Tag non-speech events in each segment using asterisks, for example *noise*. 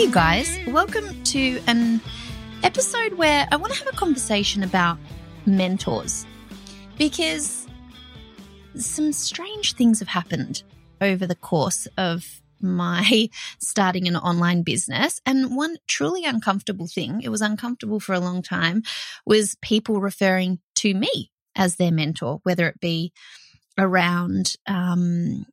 Hey, you guys, welcome to an episode where I want to have a conversation about mentors because some strange things have happened over the course of my *laughs* starting an online business. And one truly uncomfortable thing, it was uncomfortable for a long time, was people referring to me as their mentor, whether it be around um,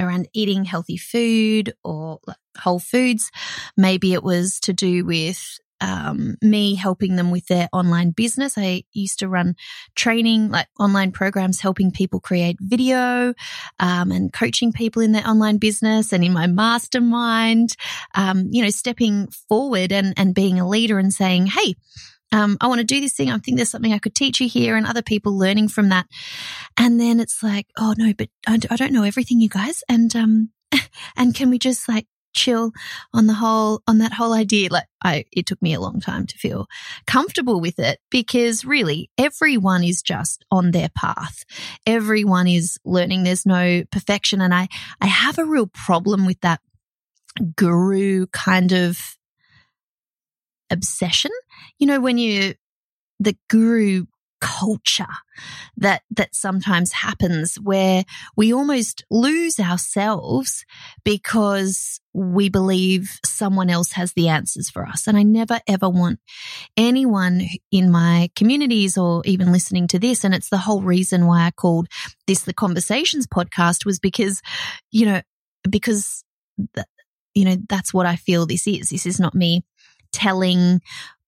around eating healthy food or whole foods. Maybe it was to do with um, me helping them with their online business. I used to run training, like online programs, helping people create video um, and coaching people in their online business. And in my mastermind, um, you know, stepping forward and and being a leader and saying, "Hey." Um, I want to do this thing. I think there's something I could teach you here, and other people learning from that. And then it's like, oh no, but I, don't know everything, you guys. And um, *laughs* and can we just like chill on the whole on that whole idea like i it took me a long time to feel comfortable with it because really everyone is just on their path everyone is learning there's no perfection and i i have a real problem with that guru kind of obsession you know when you the guru culture that that sometimes happens where we almost lose ourselves because we believe someone else has the answers for us. And i never ever want anyone in my communities or even listening to this and it's the whole reason why i called this the conversations podcast was because you know because you know that's what i feel this is. This is not me telling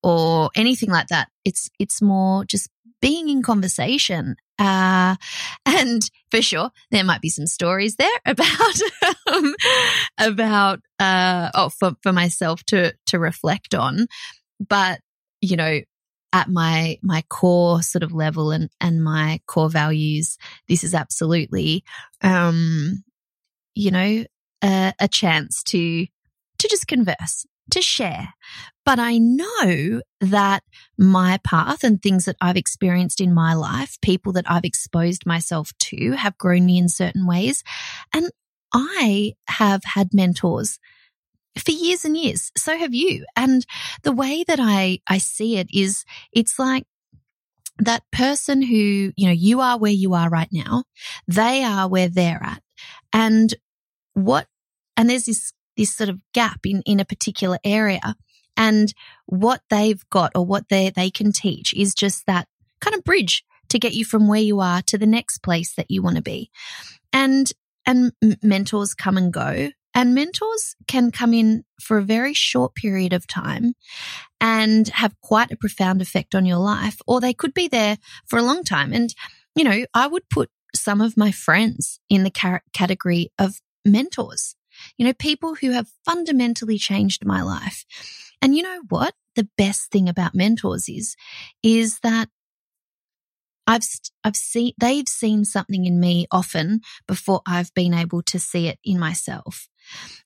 or anything like that it's it's more just being in conversation. Uh, and for sure, there might be some stories there *laughs* about, um, about, uh, oh, for, for myself to, to reflect on. But, you know, at my, my core sort of level and, and my core values, this is absolutely, um, you know, a, a chance to, to just converse to share. But I know that my path and things that I've experienced in my life, people that I've exposed myself to have grown me in certain ways. And I have had mentors for years and years. So have you. And the way that I, I see it is it's like that person who, you know, you are where you are right now. They are where they're at. And what, and there's this this sort of gap in, in a particular area. And what they've got or what they, they can teach is just that kind of bridge to get you from where you are to the next place that you want to be. And, and mentors come and go and mentors can come in for a very short period of time and have quite a profound effect on your life, or they could be there for a long time. And, you know, I would put some of my friends in the category of mentors you know, people who have fundamentally changed my life. And you know what? The best thing about mentors is, is that I've, I've seen, they've seen something in me often before I've been able to see it in myself.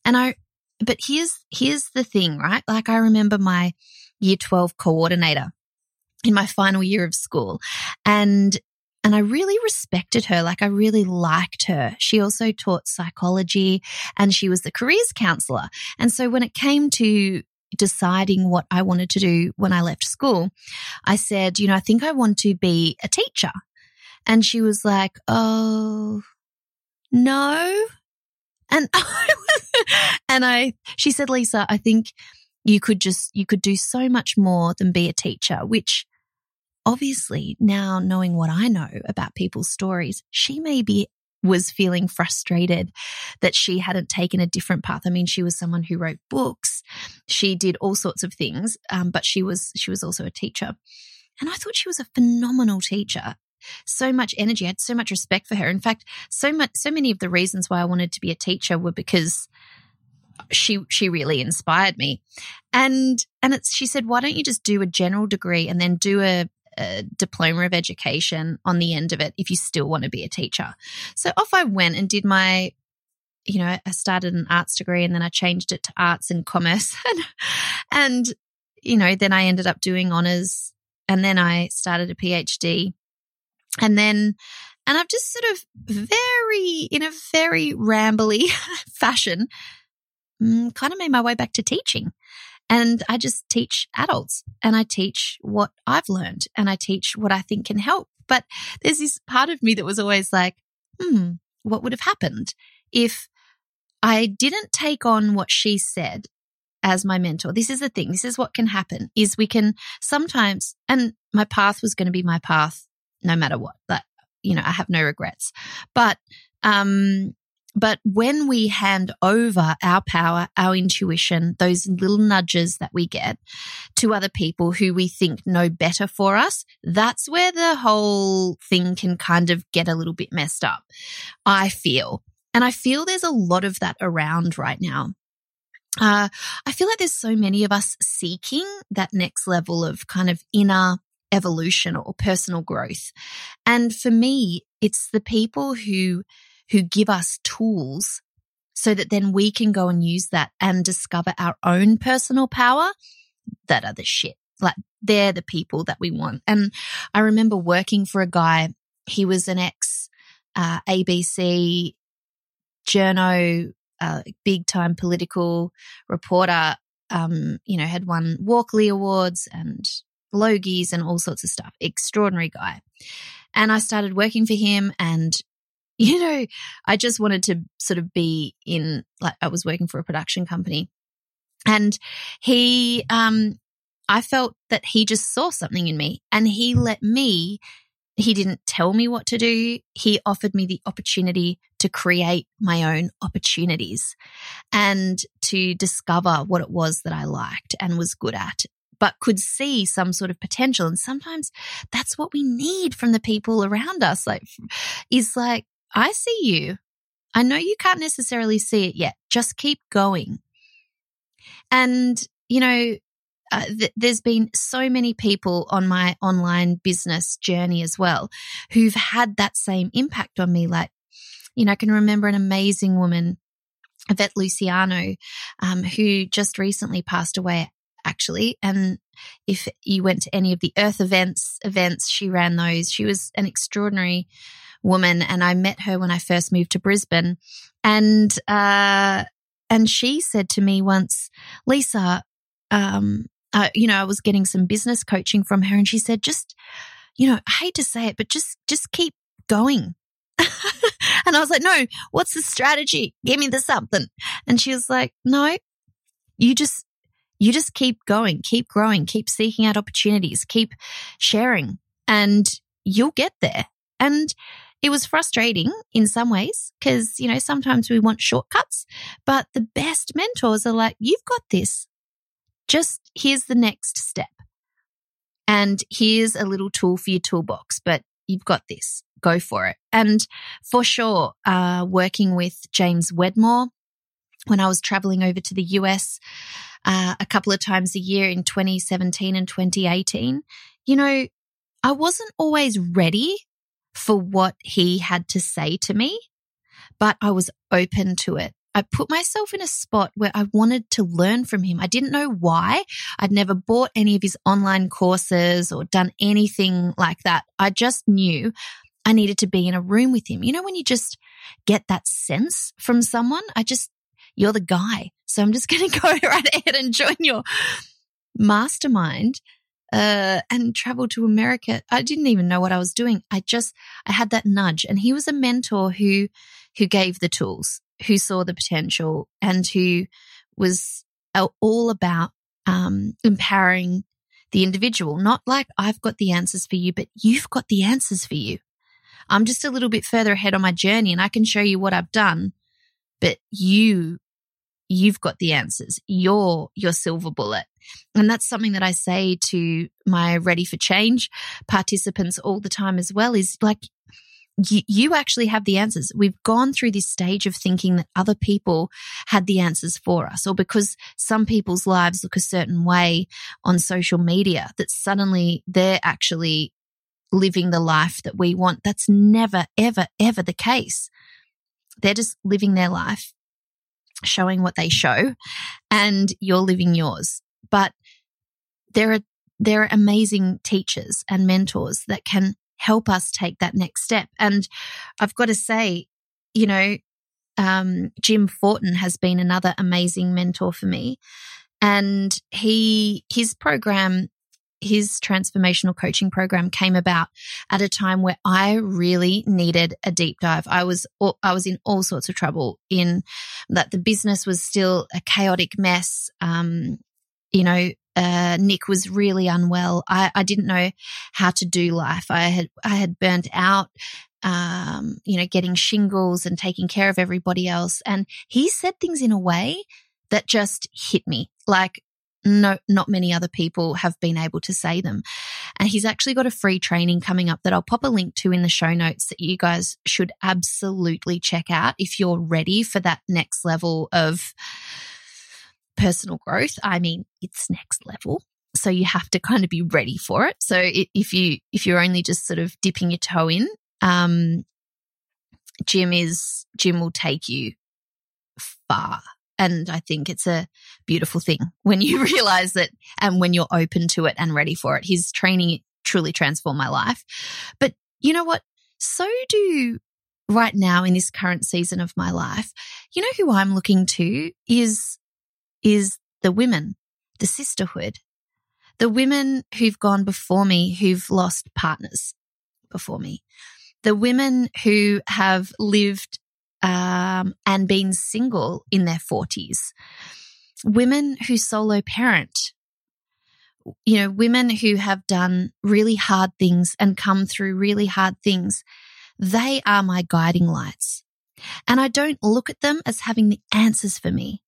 And I, but here's, here's the thing, right? Like I remember my year 12 coordinator in my final year of school and and I really respected her. Like I really liked her. She also taught psychology and she was the careers counselor. And so when it came to deciding what I wanted to do when I left school, I said, you know, I think I want to be a teacher. And she was like, oh, no. And *laughs* I and I, she said, Lisa, I think you could just, you could do so much more than be a teacher, which obviously now knowing what I know about people's stories, she maybe was feeling frustrated that she hadn't taken a different path. I mean, she was someone who wrote books, she did all sorts of things, um, but she was she was also a teacher, and I thought she was a phenomenal teacher. So much energy, I had so much respect for her. In fact, so much, so many of the reasons why I wanted to be a teacher were because she she really inspired me and and it's she said why don't you just do a general degree and then do a, a diploma of education on the end of it if you still want to be a teacher. So off i went and did my you know i started an arts degree and then i changed it to arts and commerce. *laughs* And, and you know then i ended up doing honors and then i started a phd and then and I've just sort of very, in a very rambly *laughs* fashion, mm, kind of made my way back to teaching. And I just teach adults and I teach what I've learned and I teach what I think can help. But there's this part of me that was always like, hmm, what would have happened if I didn't take on what she said as my mentor? This is the thing. This is what can happen is we can sometimes, and my path was going to be my path no matter what. Like, you know, I have no regrets. But, um, but when we hand over our power, our intuition, those little nudges that we get to other people who we think know better for us, that's where the whole thing can kind of get a little bit messed up. I feel. And I feel there's a lot of that around right now. Uh, I feel like there's so many of us seeking that next level of kind of inner evolution or personal growth. And for me, it's the people who who give us tools so that then we can go and use that and discover our own personal power that are the shit. Like they're the people that we want. And I remember working for a guy, he was an ex uh, ABC journo, uh, big time political reporter, um, you know, had won Walkley Awards and Logies and all sorts of stuff. Extraordinary guy. And I started working for him and you know, I just wanted to sort of be in, like, I was working for a production company. And he, um, I felt that he just saw something in me and he let me, he didn't tell me what to do. He offered me the opportunity to create my own opportunities and to discover what it was that I liked and was good at but could see some sort of potential. And sometimes that's what we need from the people around us. Like, is like, I see you. I know you can't necessarily see it yet. Just keep going. And, you know, uh, th- there's been so many people on my online business journey as well who've had that same impact on me. Like, you know, I can remember an amazing woman, Yvette Luciano, um, who just recently passed away, actually. And if you went to any of the Earth events, events, she ran those. She was an extraordinary woman, and I met her when I first moved to Brisbane, and uh, and she said to me once, Lisa, um, uh, you know, I was getting some business coaching from her, and she said, just, you know, I hate to say it, but just just keep going. *laughs* and I was like, no, what's the strategy? Give me the something. And she was like, no, you just you just keep going, keep growing, keep seeking out opportunities, keep sharing, and you'll get there. And it was frustrating in some ways because, you know, sometimes we want shortcuts, but the best mentors are like, you've got this. Just here's the next step. And here's a little tool for your toolbox, but you've got this. Go for it. And for sure, uh, working with James Wedmore when I was traveling over to the US uh, a couple of times a year in 2017 and 2018, you know, I wasn't always ready for what he had to say to me, but I was open to it. I put myself in a spot where I wanted to learn from him. I didn't know why. I'd never bought any of his online courses or done anything like that. I just knew I needed to be in a room with him. You know, when you just get that sense from someone, I just, you're the guy. So I'm just going *laughs* to go right ahead and join your mastermind uh, and traveled to America. I didn't even know what I was doing. I just, I had that nudge and he was a mentor who, who gave the tools, who saw the potential and who was all about, um, empowering the individual. Not like I've got the answers for you, but you've got the answers for you. I'm just a little bit further ahead on my journey and I can show you what I've done, but you you've got the answers. You're your silver bullet. And that's something that I say to my ready for change participants all the time as well is like, you, you actually have the answers. We've gone through this stage of thinking that other people had the answers for us, or because some people's lives look a certain way on social media, that suddenly they're actually living the life that we want. That's never, ever, ever the case. They're just living their life, showing what they show, and you're living yours. But there are there are amazing teachers and mentors that can help us take that next step. And I've got to say, you know, um, Jim Fortin has been another amazing mentor for me. And he, his program, his transformational coaching program came about at a time where I really needed a deep dive. I was, I was in all sorts of trouble in that the business was still a chaotic mess. Um, you know, uh, Nick was really unwell. I, I didn't know how to do life. I had I had burnt out, um, you know, getting shingles and taking care of everybody else. And he said things in a way that just hit me like no, not many other people have been able to say them. And he's actually got a free training coming up that I'll pop a link to in the show notes that you guys should absolutely check out if you're ready for that next level of personal growth. I mean, it's next level. So you have to kind of be ready for it. So if you, if you're only just sort of dipping your toe in, um, Jim is, Jim will take you far. And I think it's a beautiful thing when you *laughs* realize that and when you're open to it and ready for it. His training truly transformed my life. But you know what? So do right now in this current season of my life. You know who I'm looking to is is the women, the sisterhood, the women who've gone before me, who've lost partners before me, the women who have lived um, and been single in their 40s, women who solo parent, you know, women who have done really hard things and come through really hard things. They are my guiding lights. And I don't look at them as having the answers for me.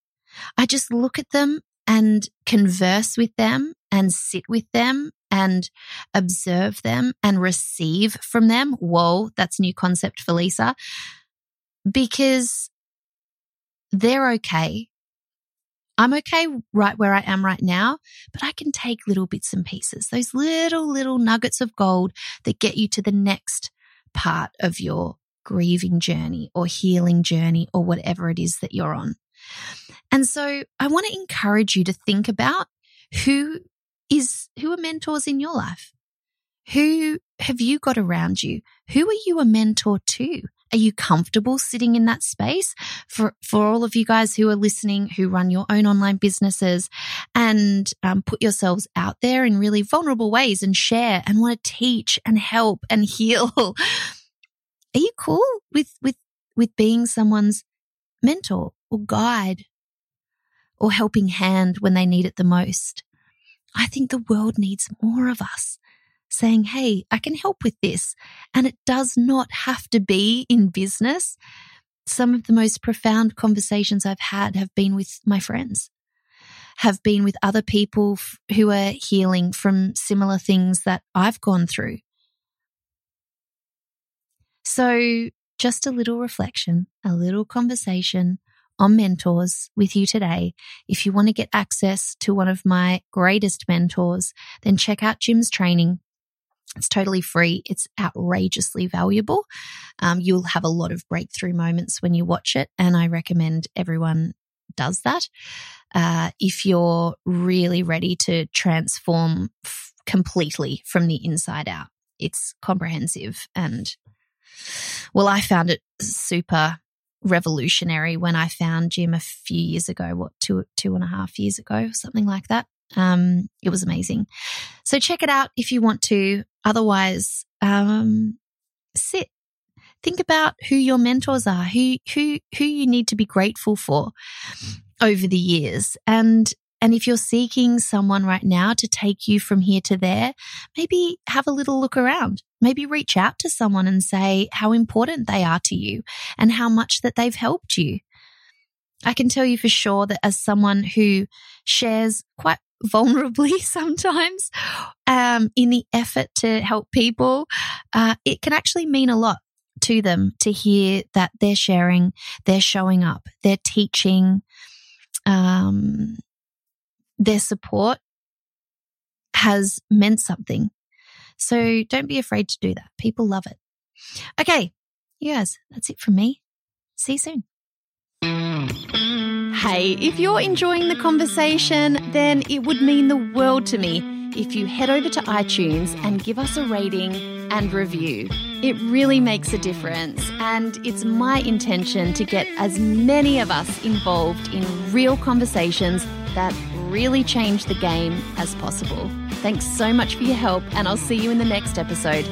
I just look at them and converse with them and sit with them and observe them and receive from them. Whoa, that's a new concept for Lisa because they're okay. I'm okay right where I am right now, but I can take little bits and pieces, those little, little nuggets of gold that get you to the next part of your grieving journey or healing journey or whatever it is that you're on. And so I want to encourage you to think about who is, who are mentors in your life? Who have you got around you? Who are you a mentor to? Are you comfortable sitting in that space for, for all of you guys who are listening, who run your own online businesses and um, put yourselves out there in really vulnerable ways and share and want to teach and help and *laughs* heal? Are you cool with, with, with being someone's mentor or guide or helping hand when they need it the most. I think the world needs more of us saying, Hey, I can help with this. And it does not have to be in business. Some of the most profound conversations I've had have been with my friends, have been with other people f- who are healing from similar things that I've gone through. So just a little reflection, a little conversation on mentors with you today. If you want to get access to one of my greatest mentors, then check out Jim's training. It's totally free. It's outrageously valuable. Um, you'll have a lot of breakthrough moments when you watch it, and I recommend everyone does that. Uh, if you're really ready to transform f- completely from the inside out, it's comprehensive and well, I found it super revolutionary when I found Jim a few years ago, what, two, two and a half years ago, something like that. Um, it was amazing. So check it out if you want to. Otherwise, um, sit, think about who your mentors are, who, who, who you need to be grateful for over the years and and if you're seeking someone right now to take you from here to there, maybe have a little look around. Maybe reach out to someone and say how important they are to you and how much that they've helped you. I can tell you for sure that as someone who shares quite vulnerably *laughs* sometimes um, in the effort to help people, uh, it can actually mean a lot to them to hear that they're sharing, they're showing up, they're teaching, um, their support has meant something. So don't be afraid to do that. People love it. Okay. Yes, that's it from me. See you soon. Hey, if you're enjoying the conversation, then it would mean the world to me if you head over to iTunes and give us a rating and review. It really makes a difference, and it's my intention to get as many of us involved in real conversations that really change the game as possible. Thanks so much for your help, and I'll see you in the next episode.